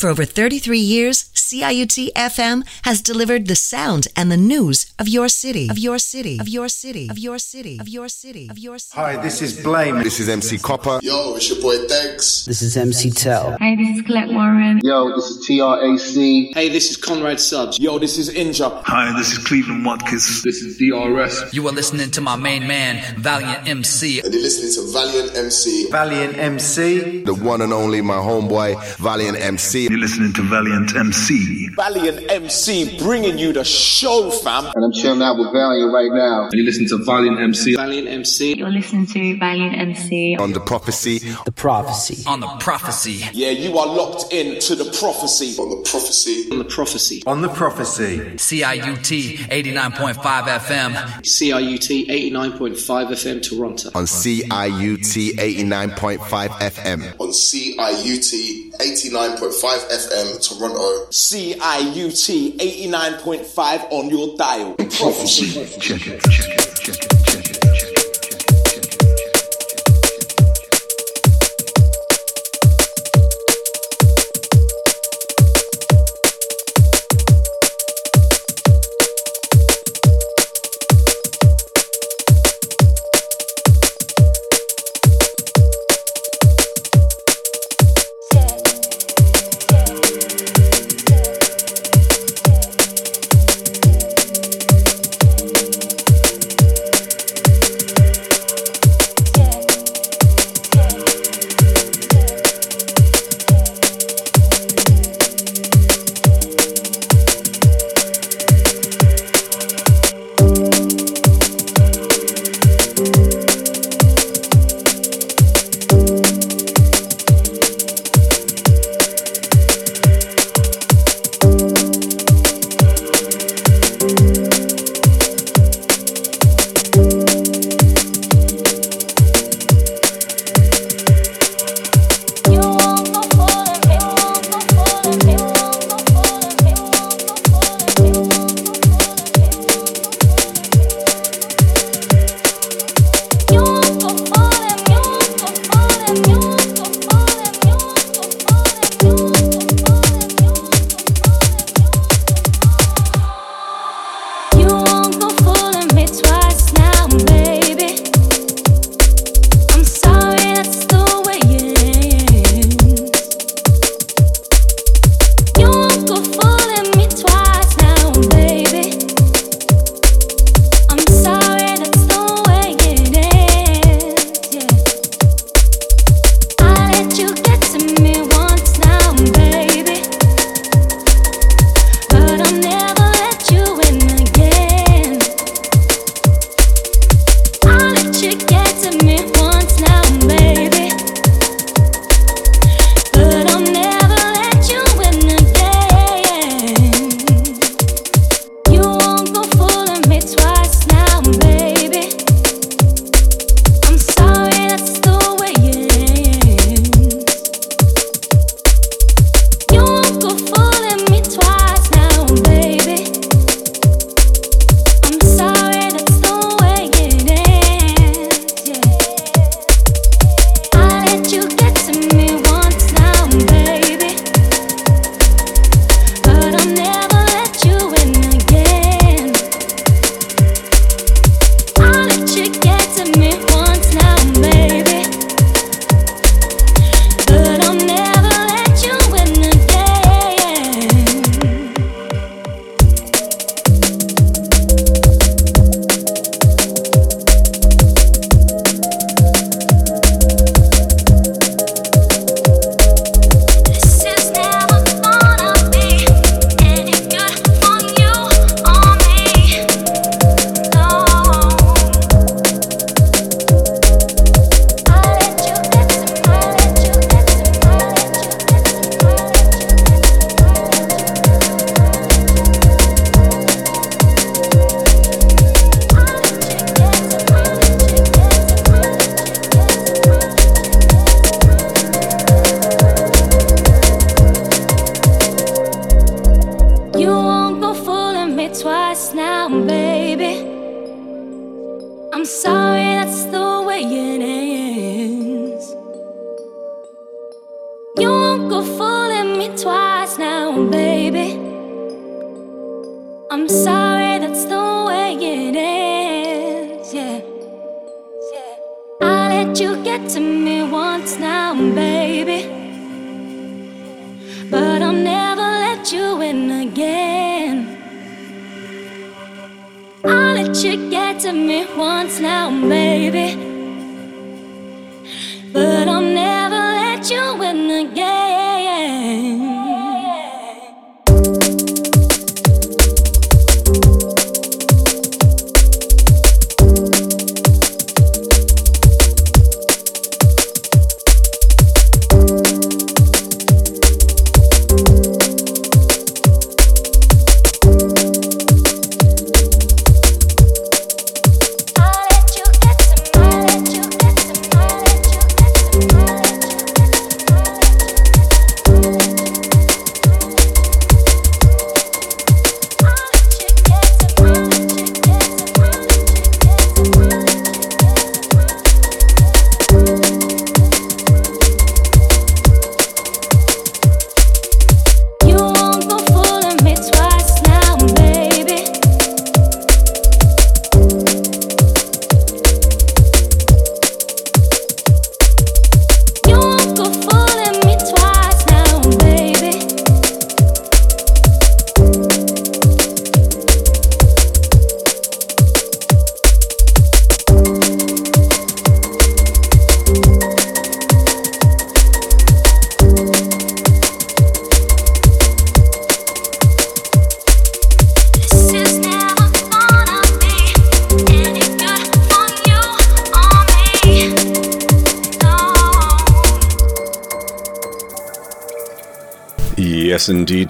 For over 33 years, CIUT FM has delivered the sound and the news of your city, of your city, of your city, of your city, of your city, of your city. Hi, this is Blame. This is MC Copper. Yo, it's your boy Degs. This is MC Tell. Hey, this is Colette Warren. Yo, this is TRAC. Hey, this is Conrad Subs. Yo, this is Inja. Hi, this is Cleveland Watkins. This is DRS. You are listening to my main man, Valiant MC. And you're listening to Valiant MC. Valiant MC. The one and only my homeboy, Valiant MC. You're listening to Valiant MC. Valiant MC bringing you the show, fam. And I'm chilling out with Valiant right now. And you're listening to Valiant MC. Valiant MC. You're listening to Valiant MC. On the prophecy. The prophecy. On the prophecy. Yeah, you are locked in to the prophecy. On the prophecy. On the prophecy. On the prophecy. CIUT 89.5 FM. CIUT 89.5 FM Toronto. On CIUT 89.5 FM. On CIUT 89.5 FM Toronto. CIUT 89.5 on your dial. Prophecy. Check it, check it, check it, check it.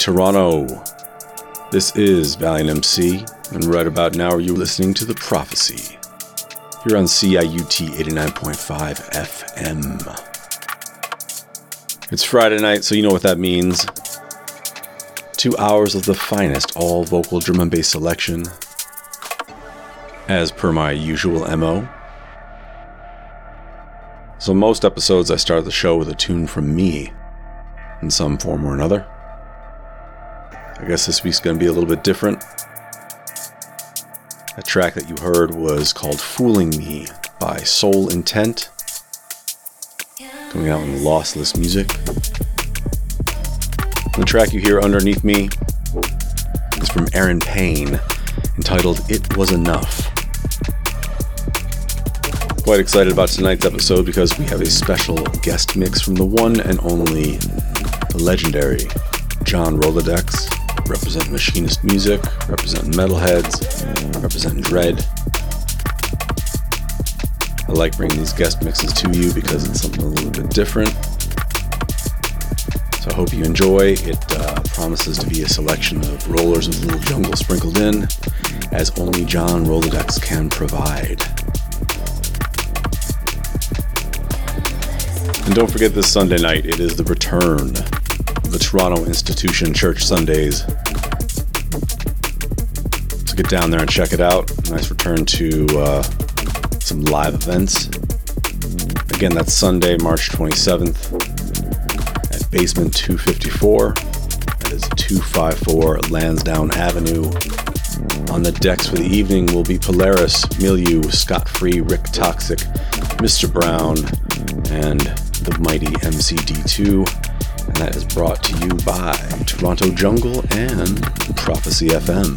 Toronto. This is Valiant MC, and right about now are you listening to The Prophecy. Here on CIUT 89.5 FM. It's Friday night, so you know what that means. Two hours of the finest all vocal drum and bass selection. As per my usual MO. So, most episodes, I start the show with a tune from me in some form or another. I guess this week's going to be a little bit different. A track that you heard was called Fooling Me by Soul Intent, coming out in Lossless Music. The track you hear underneath me is from Aaron Payne, entitled It Was Enough. Quite excited about tonight's episode because we have a special guest mix from the one and only the legendary John Rolodex, representing Machinist Music, representing Metalheadz, representing Dread. I like bringing these guest mixes to you because it's something a little bit different. So I hope you enjoy. It uh, promises to be a selection of rollers with a little jungle sprinkled in, as only John Rolodex can provide. And don't forget this Sunday night, it is the return the Toronto Institution Church Sundays. So get down there and check it out. Nice return to uh, some live events. Again, that's Sunday, March 27th at Basement 254. That is 254 Lansdowne Avenue. On the decks for the evening will be Polaris, Milieu, Scott Free, Rick Toxic, Mr. Brown, and the mighty MCD2. That is brought to you by Toronto Jungle and Prophecy FM.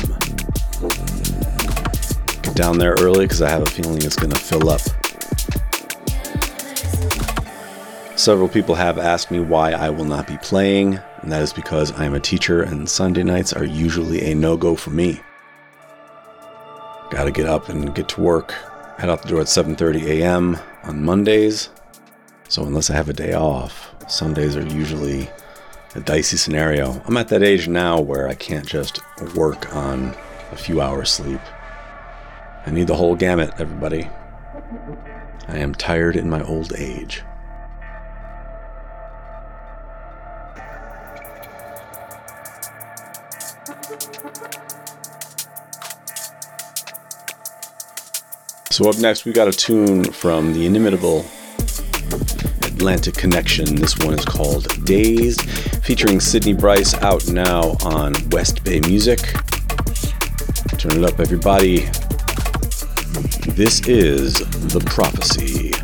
Get down there early because I have a feeling it's going to fill up. Several people have asked me why I will not be playing, and that is because I am a teacher and Sunday nights are usually a no go for me. Gotta get up and get to work. Head out the door at 7:30 a.m. on Mondays. So unless I have a day off, Sundays are usually a dicey scenario. I'm at that age now where I can't just work on a few hours sleep. I need the whole gamut, everybody. I am tired in my old age. So up next, we got a tune from the inimitable Atlantic Connection. This one is called Dazed, featuring Sydney Bryce, out now on West Bay Music. Turn it up, everybody. This is The Prophecy.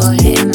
Coming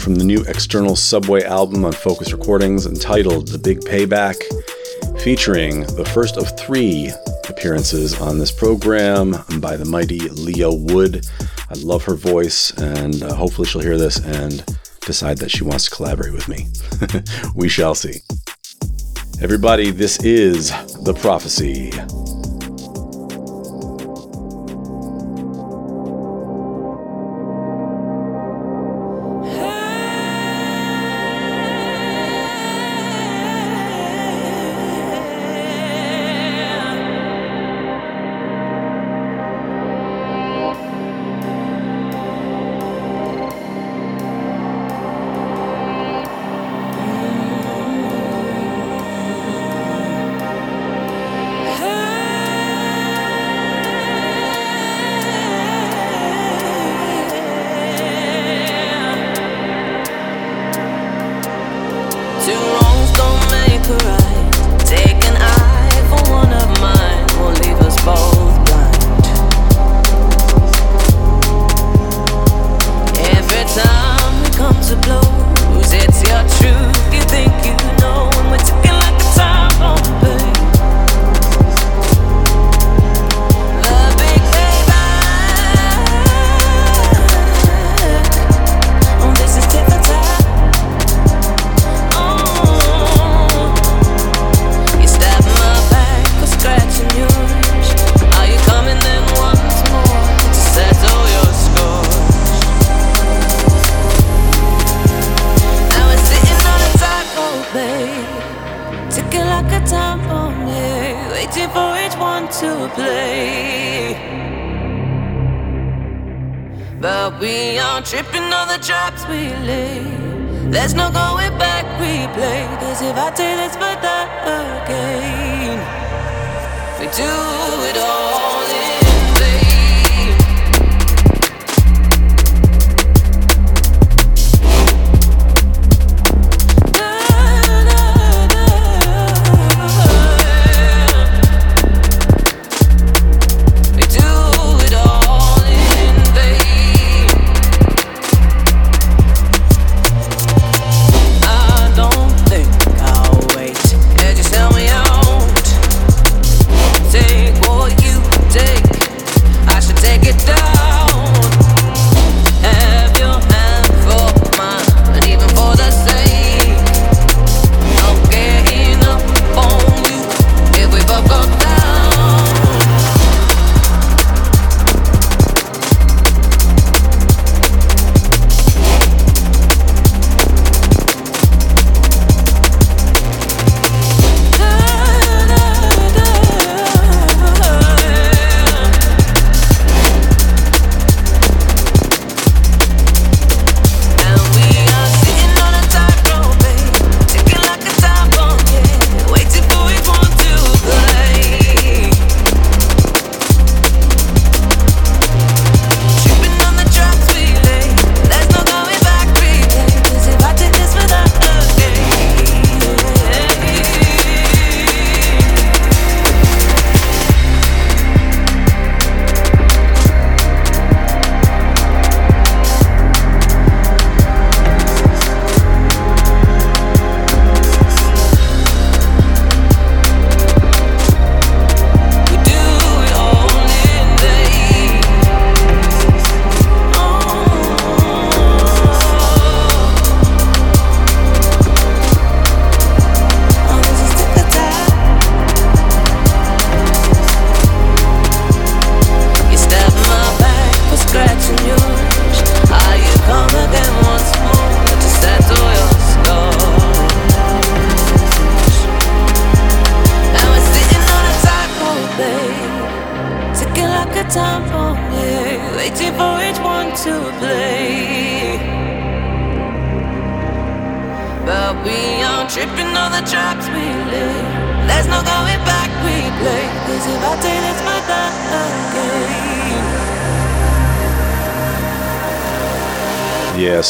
from the new External Subway album on Fokuz Recordings entitled The Big Payback, featuring the first of three appearances on this program by the mighty Leah Wood. I love her voice, and uh, hopefully she'll hear this and decide that she wants to collaborate with me. we shall see. Everybody, this is The Prophecy.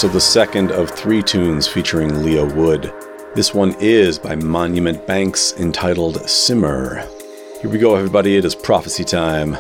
also the second of three tunes featuring Leah Wood. This one is by Monument Banks entitled Simmer. Here we go, everybody, it is prophecy time.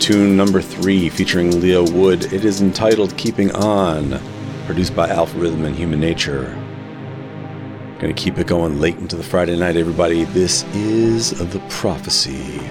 Tune number three featuring Leah Wood. It is entitled Keeping On, produced by Alpha Rhythm and Human Nature. Gonna keep it going late into the Friday night, everybody. This is The Prophecy.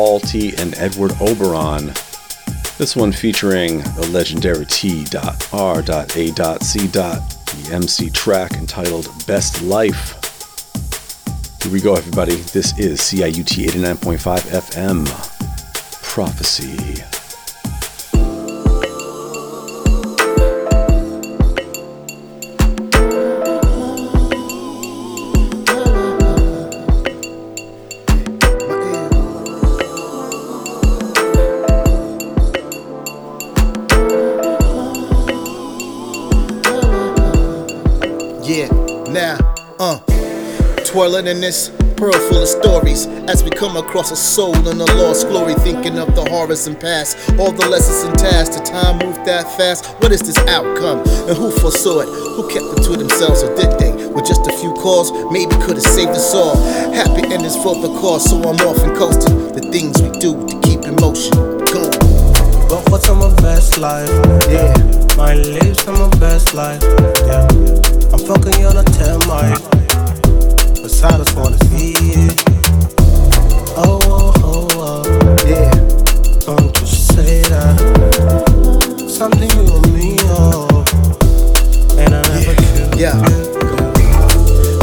T and Edward Oberon. This one featuring the legendary T.R.A.C. The MC track entitled Best Life. Here we go, everybody. This is CIUT 89.5 FM. Prophecy. In this pearl full of stories as we come across a soul in a lost glory, thinking of the horrors and past, all the lessons and tasks. The time moved that fast. What is this outcome? And who foresaw it? Who kept it to themselves, or did they? With just a few calls, maybe could have saved us all. Happy endings for the cause, so I'm off and coasting. The things we do to keep in motion. Go. But what's on my best life? Yeah. My lips on my best life. Yeah. I'm fucking you're on a 10 But silence wanna see it. Oh, oh, oh, oh. Yeah. Don't you say that. Something you and me, oh. And I never killed Yeah.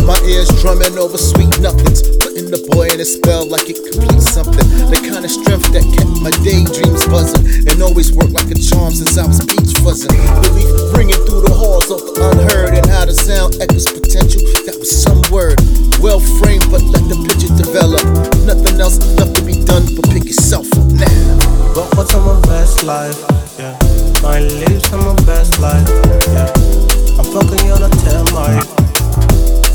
My ears drumming over sweet nothings, the boy in a spell like it completes something. The kind of strength that kept my daydreams buzzing and always worked like a charm since I was beach fuzzing. Belief ringing through the halls of the unheard and how the sound echoes potential. That was some word, well framed, but let the picture develop. Nothing else left to be done but pick yourself up now. But what's on my best life? Yeah. My lips on my best life. Yeah. I'm fucking on a 10 mic.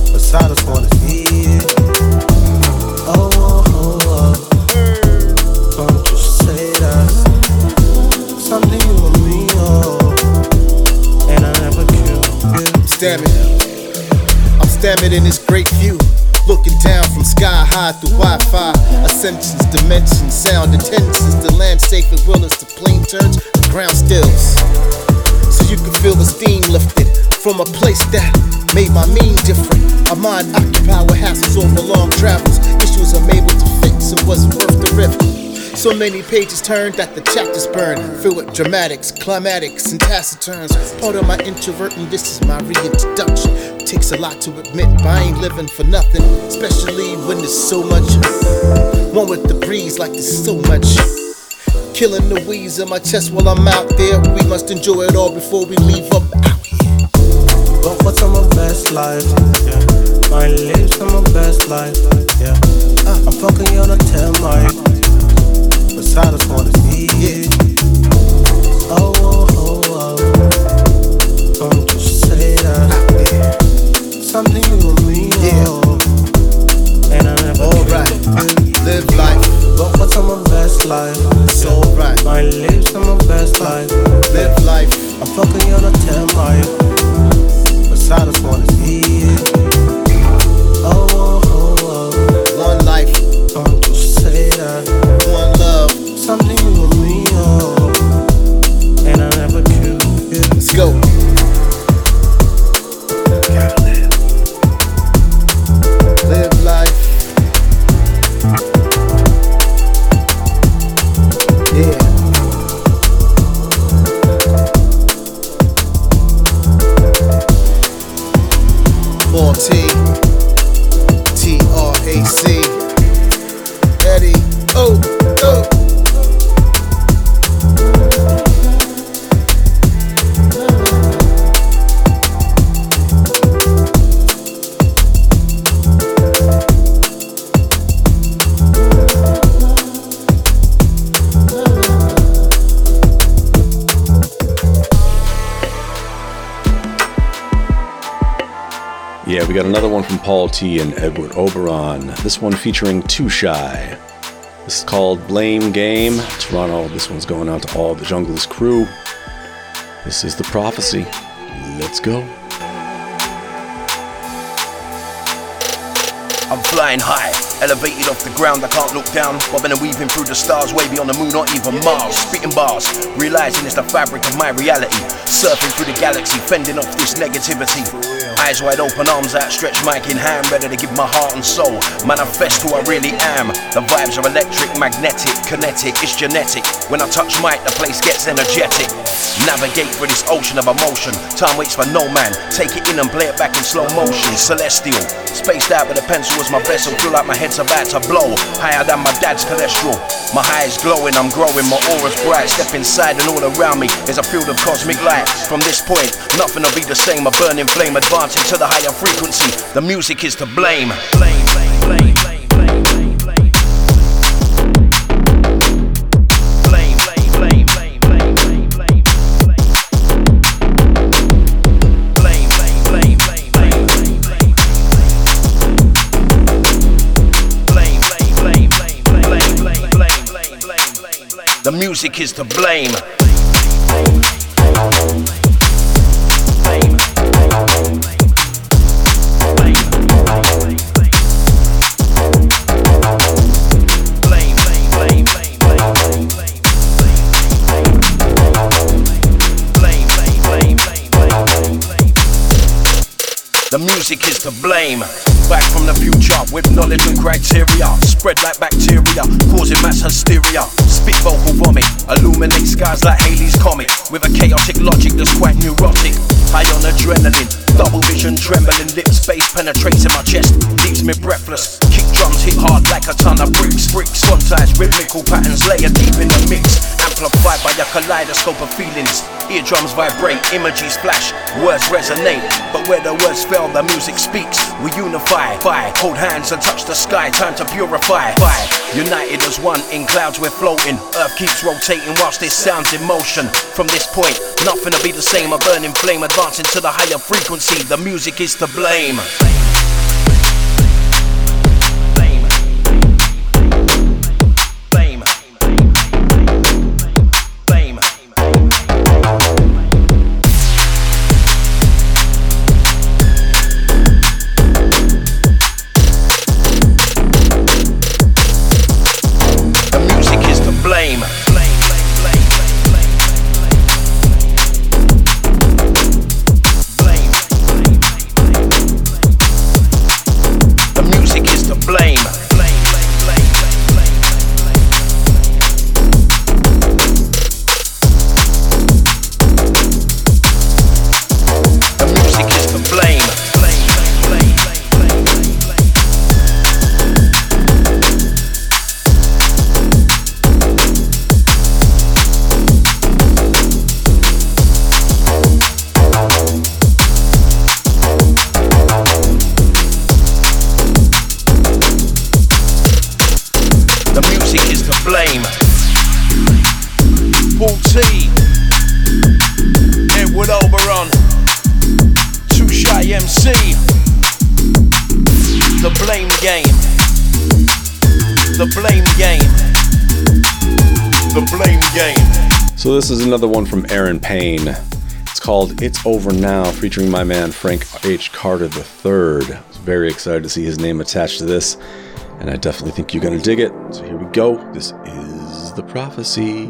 But silence wanna see it. In this great view. Looking down from sky high through Wi Fi. Ascensions, dimensions, sound intentions. The landscape at will as the plane turns, the ground stills. So you can feel the steam lifted from a place that made my mean different. A mind occupied with hassles over long travels. Issues I'm able to fix, it wasn't worth the risk. So many pages turned that the chapters burn, filled with dramatics, climatics, and taciturns. Part of my introvert, and this is my reintroduction. Takes a lot to admit, but I ain't living for nothing, especially when there's so much. One with the breeze, like there's so much. Killing the wheeze in my chest while I'm out there. We must enjoy it all before we leave up out here. But what's on my best life? Yeah. My lips on my best life. Yeah. Uh. I'm fucking on a 10 mic. I never Alright, live life. But what's on my best life? It's alright. My lips on my best life. Live life. I'm fucking on a 10 mic. But silence wanna see another one from Paul T and Edward Oberon. This one featuring Too Shy. This is called Blame Game. Toronto. This one's going out to all the Jungles crew. This is the prophecy. Let's go. I'm flying high, elevated off the ground, I can't look down. Bobbing and weaving through the stars, way beyond the moon, not even Mars. Spitting bars, realizing it's the fabric of my reality. Surfing through the galaxy, fending off this negativity. Eyes wide open, arms outstretched, mic in hand, ready to give my heart and soul. Manifest who I really am. The vibes are electric, magnetic, kinetic, it's genetic. When I touch mic, the place gets energetic. Navigate through this ocean of emotion. Time waits for no man. Take it in and play it back in slow motion. Celestial, spaced out with a pencil was my vessel. Feel like my head's about to blow. Higher than my dad's cholesterol. My high is glowing, I'm growing, my aura's bright. Step inside and all around me is a field of cosmic light. From this point, nothing will be the same. A burning flame advancing to the higher frequency. The music is to blame. Blame, blame, blame, blame, blame, blame, blame. Blame, blame, The music is to blame. Back from the future with knowledge and criteria. Spread like bacteria, causing mass hysteria. Spit vocal vomit, illuminate skies like Halley's Comet. With a chaotic logic that's quite neurotic. High on adrenaline, double vision trembling, lip space penetrates in my chest. Leaves me breathless. Kick drums hit hard like a ton of bricks. Bricks, quantized rhythmical patterns layered deep in the mix. Amplified by a kaleidoscope of feelings. Eardrums vibrate, images flash, words resonate. But where the words fail, the music speaks. We unify, fi, hold hands and touch the sky. Time to purify, fi. United as one, in clouds we're floating. Earth keeps rotating whilst this sounds in motion. From this point, nothing will be the same. A burning flame advancing to the higher frequency. The music is to blame. This is another one from Aaron Payne. It's called It's Over Now, featuring my man Frank H. Carter III. I was very excited to see his name attached to this, and I definitely think you're going to dig it. So here we go. This is The Prophecy.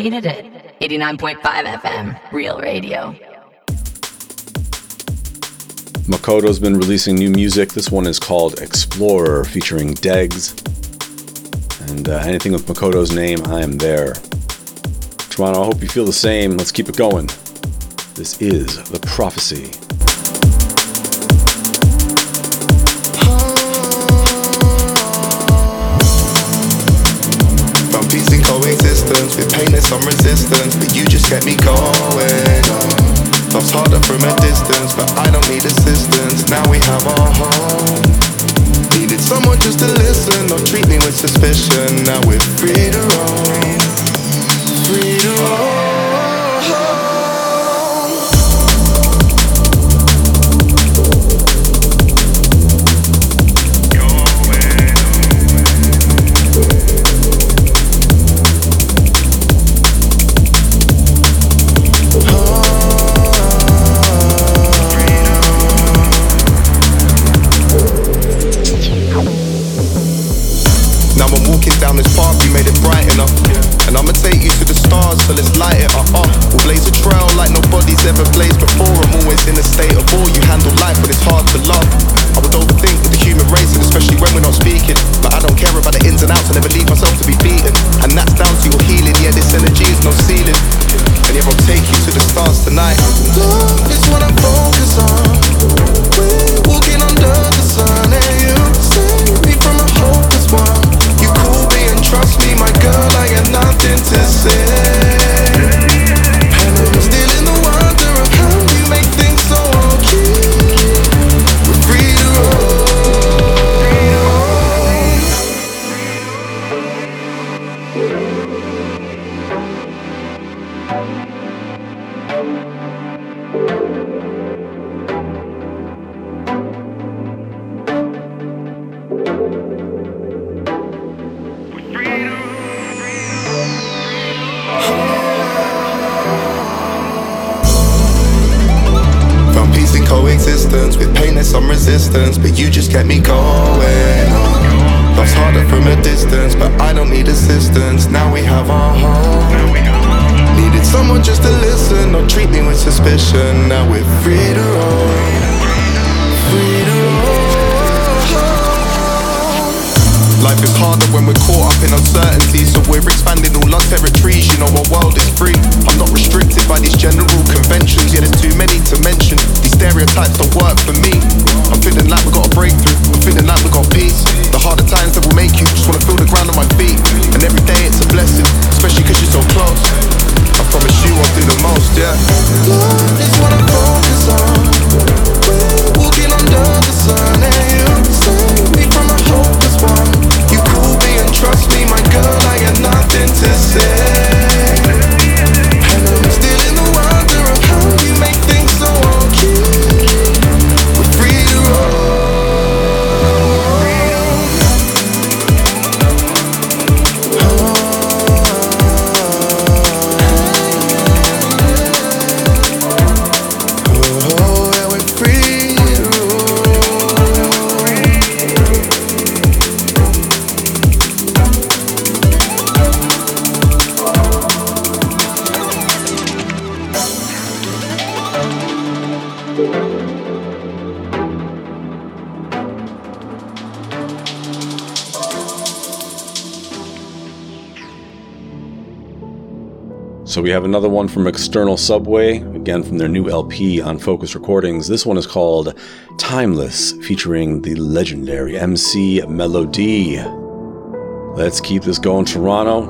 created it. 89.5 FM, real radio. Makoto's been releasing new music. This one is called Explorer, featuring Degs. And uh, anything with Makoto's name, I am there. Toronto, I hope you feel the same. Let's keep it going. This is The Prophecy. get me going on. Love's harder from a distance, but I don't need assistance. Now we have our home. Needed someone just to listen, not treat me with suspicion. Now we're free to roam, free to roam. get me going Life is harder when we're caught up in uncertainty, so we're expanding all our territories. You know our world is free. I'm not restricted by these general conventions. Yeah, there's too many to mention. These stereotypes don't work for me. I'm feeling like we got a breakthrough. I'm feeling like we got peace. The harder times that will make you just wanna feel the ground on my feet. And every day it's a blessing, especially 'cause you're so close. I promise you I'll do the most, yeah. Love is what I'm focused on. We're walking under the sun. Eh? acontecer. So we have another one from External Subway, again from their new LP on Fokuz Recordings. This one is called Timeless, featuring the legendary MC Melody. Let's keep this going, Toronto.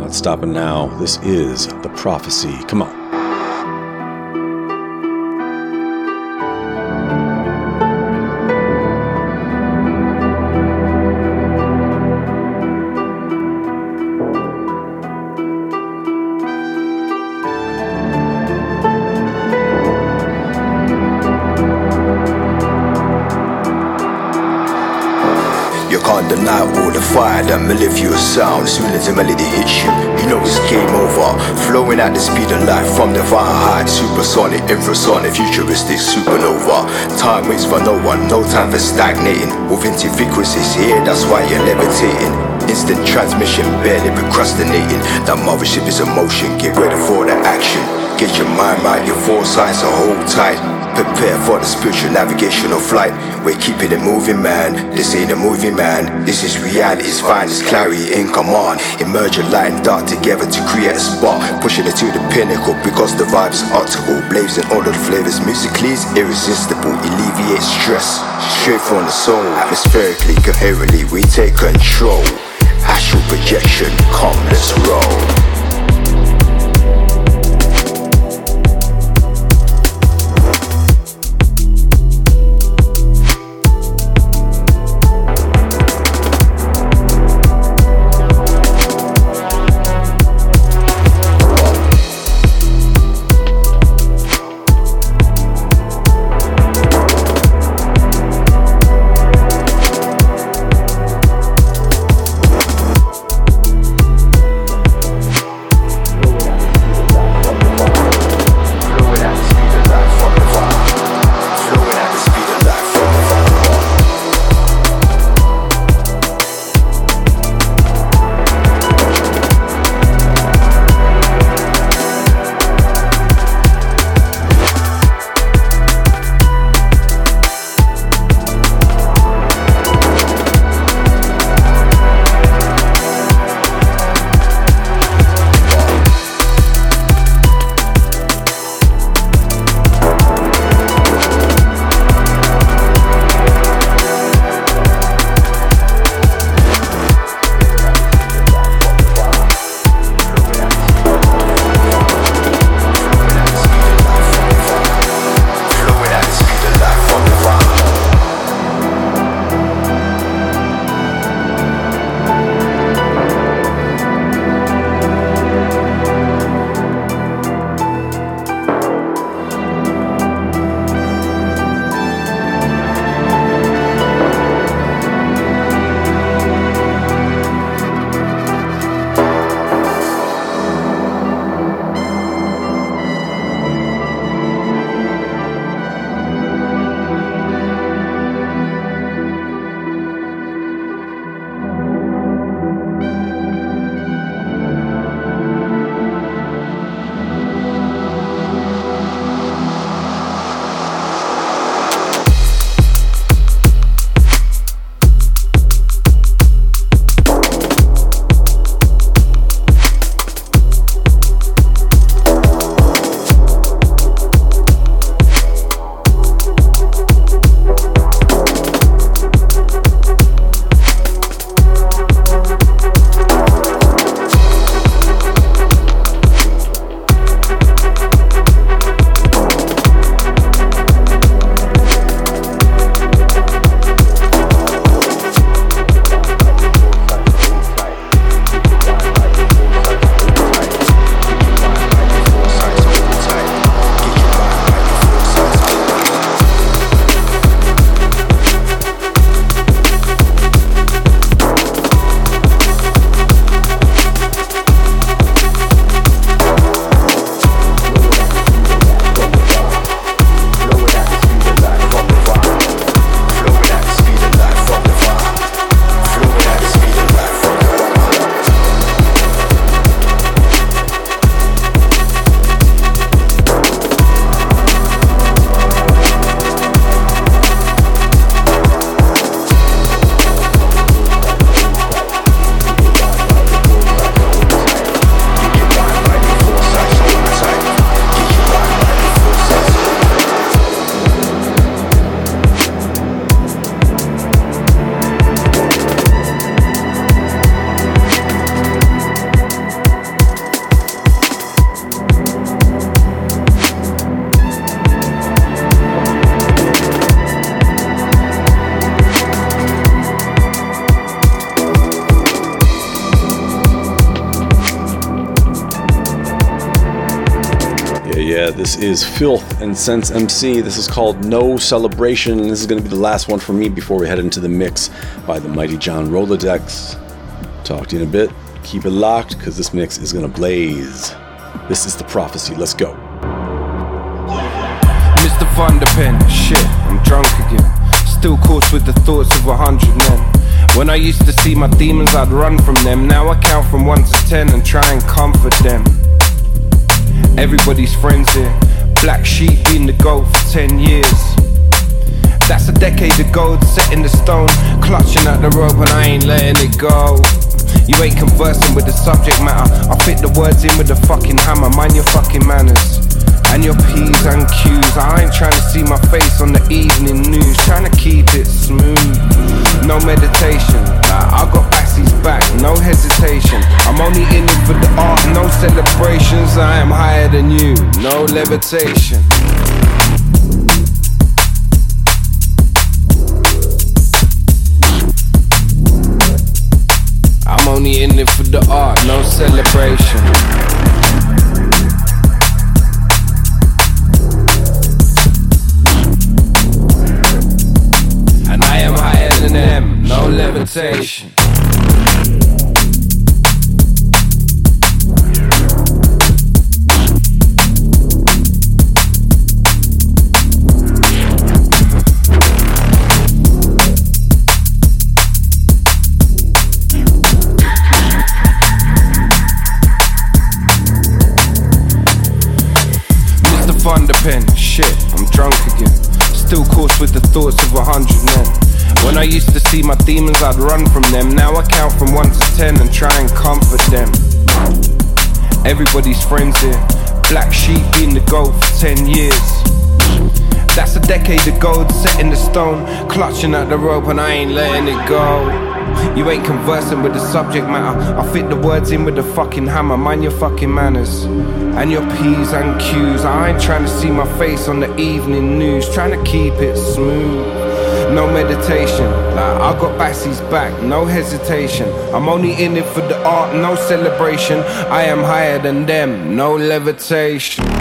Not stopping now. This is The Prophecy. Come on. Fire that mellifluous sound. Soon as the melody hits you, you know it's game over. Flowing at the speed of light from the fire height. Supersonic, infrasonic, futuristic supernova. Time waits for no one, no time for stagnating. Authentic frequencies here, that's why you're levitating. Instant transmission, barely procrastinating. That mothership is emotion, get ready for the action. Get your mind right, your foresight, so hold tight. Prepare for the spiritual navigational flight. We're keeping it moving, man. This ain't a movie, man. This is reality's finest clarity in command. Emerging light and dark together to create a spark. Pushing it to the pinnacle because the vibe is optical. Blazing all of the flavors musically is irresistible. Alleviate stress straight from the soul. Atmospherically, coherently, we take control. Astral projection, come, let's roll. Is Philth and Sense MC. This is called No Celebration, and this is going to be the last one for me before we head into the mix by the mighty John Rolodex. Talk to you in a bit. Keep it locked because this mix is going to blaze. This is the prophecy. Let's go. Mr. Thunderpen, shit, I'm drunk again. Still caught with the thoughts of a hundred men. When I used to see my demons, I'd run from them. Now I count from one to ten and try and comfort them. Everybody's friends here. Black sheep been the goat for ten years. That's a decade of gold set in the stone. Clutching at the rope and I ain't letting it go. You ain't conversing with the subject matter. I fit the words in with the fucking hammer. Mind your fucking manners. And your P's and Q's. I ain't trying to see my face on the evening news. Trying to keep it smooth. No meditation. I got Bassie's back, no hesitation. I'm only in it for the art, no celebrations. I am higher than you, no levitation. I'm only in it for the art, no celebration. No levitation. Mr. Thunderpen, shit, I'm drunk again. Still caught with the thoughts of a hundred men. When I used to see my demons, I'd run from them. Now I count from one to ten and try and comfort them. Everybody's friends here. Black sheep been the goat for ten years. That's a decade of gold set in the stone. Clutching at the rope and I ain't letting it go. You ain't conversing with the subject matter. I fit the words in with the fucking hammer. Mind your fucking manners. And your P's and Q's. I ain't trying to see my face on the evening news. Trying to keep it smooth. No meditation. I got Bassie's back, no hesitation. I'm only in it for the art, no celebration. I am higher than them, no levitation.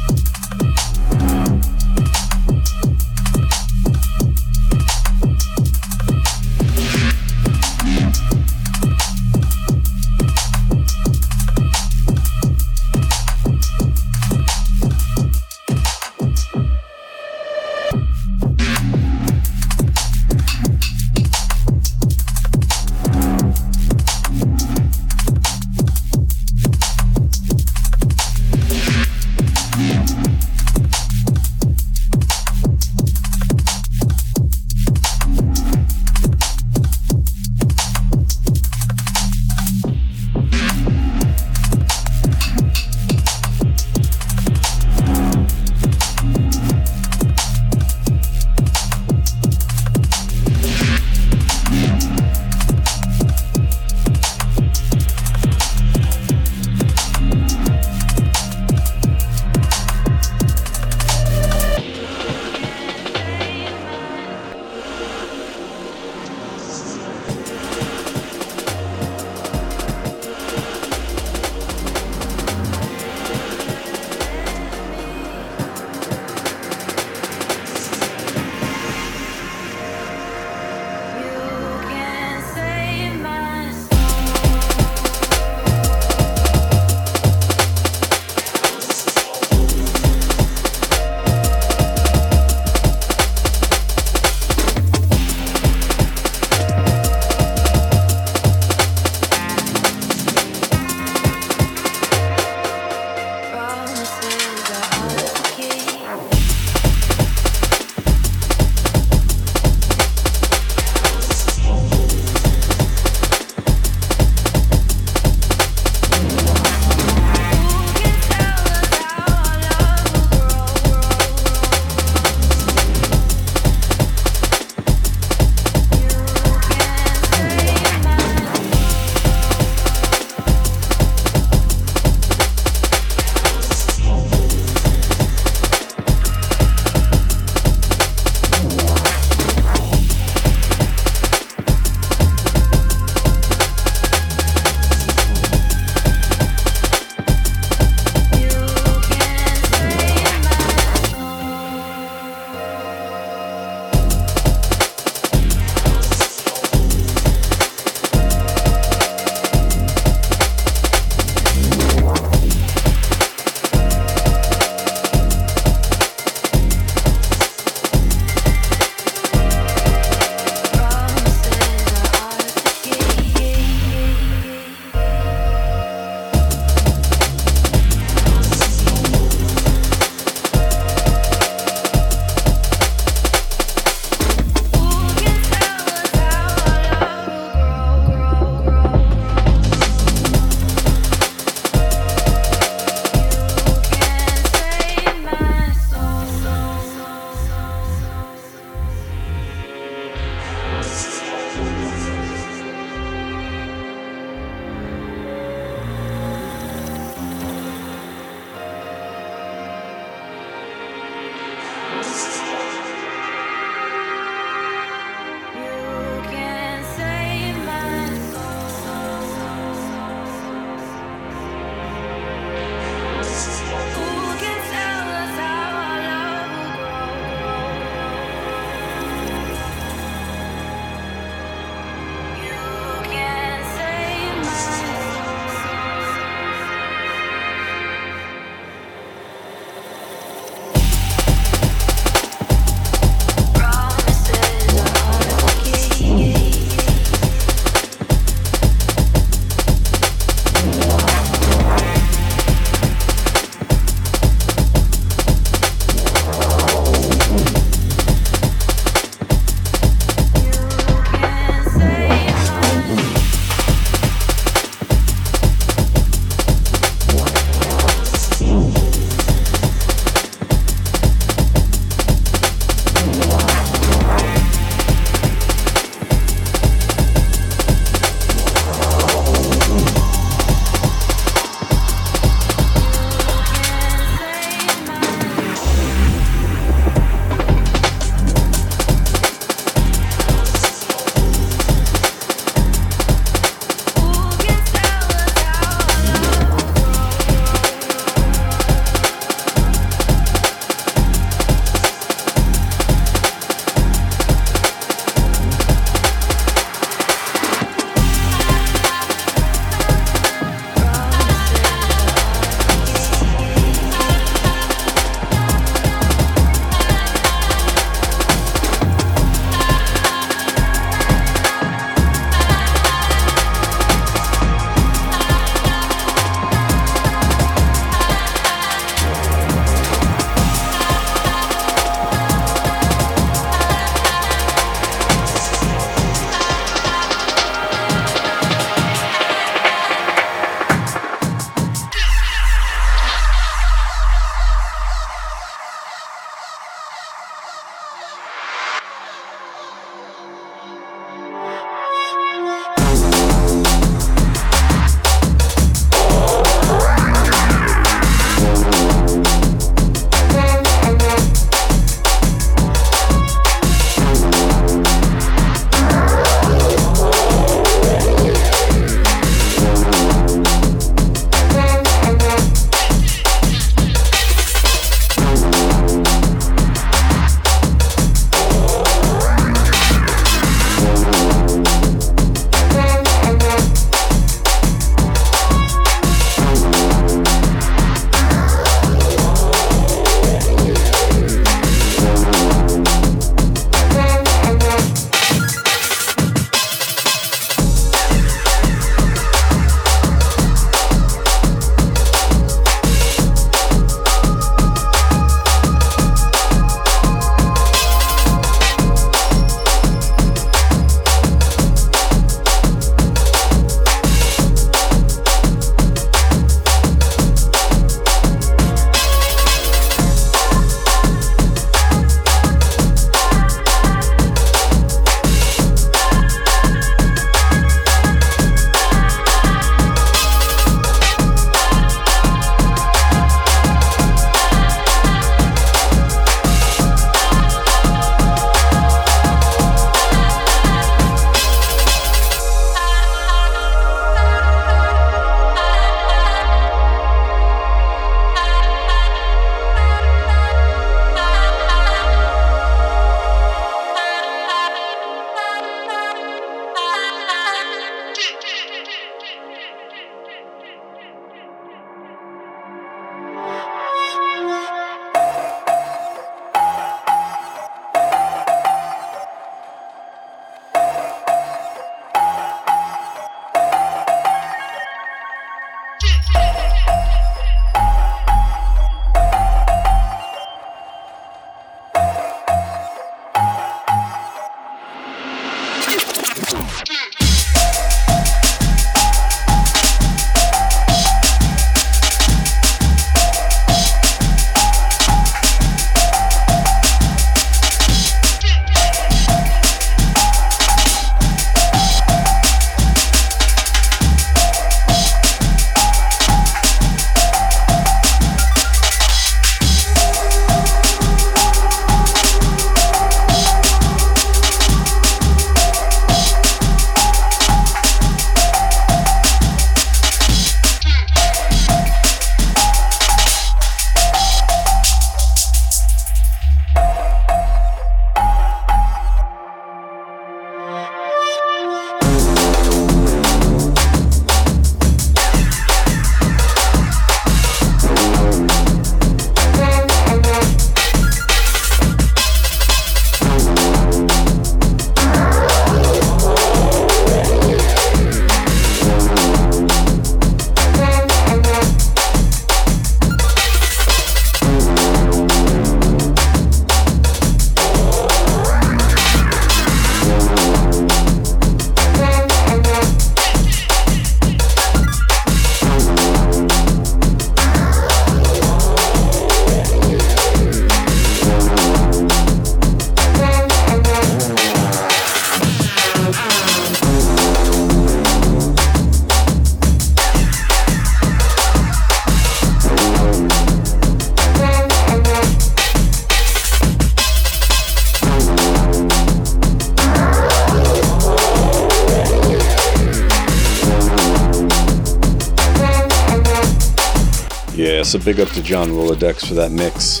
A big up to John Rolodex for that mix.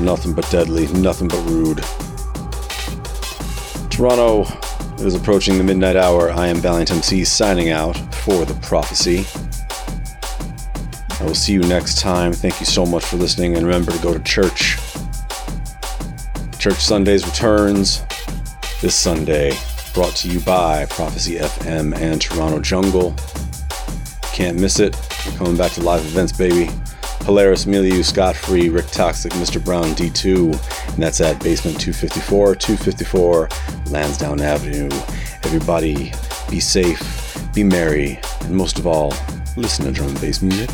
Nothing but deadly, nothing but rude. Toronto is approaching the midnight hour. I am Valiant MC signing out for the prophecy. I will see you next time. Thank you so much for listening, and remember to go to church. Church Sundays returns this Sunday, brought to you by Prophecy FM and Toronto Jungle. Can't miss it. Coming back to live events, baby. Polaris, Milieu, Scott Free, Rick Toxic, Mr. Brown, D2, and that's at Basement 254, 254 Lansdowne Avenue. Everybody, be safe, be merry, and most of all, listen to drum and bass music.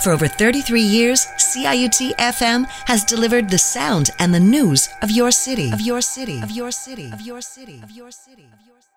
For over 33 years, CIUT FM has delivered the sound and the news of your city, of your city, of your city, of your city, of your city, of your city.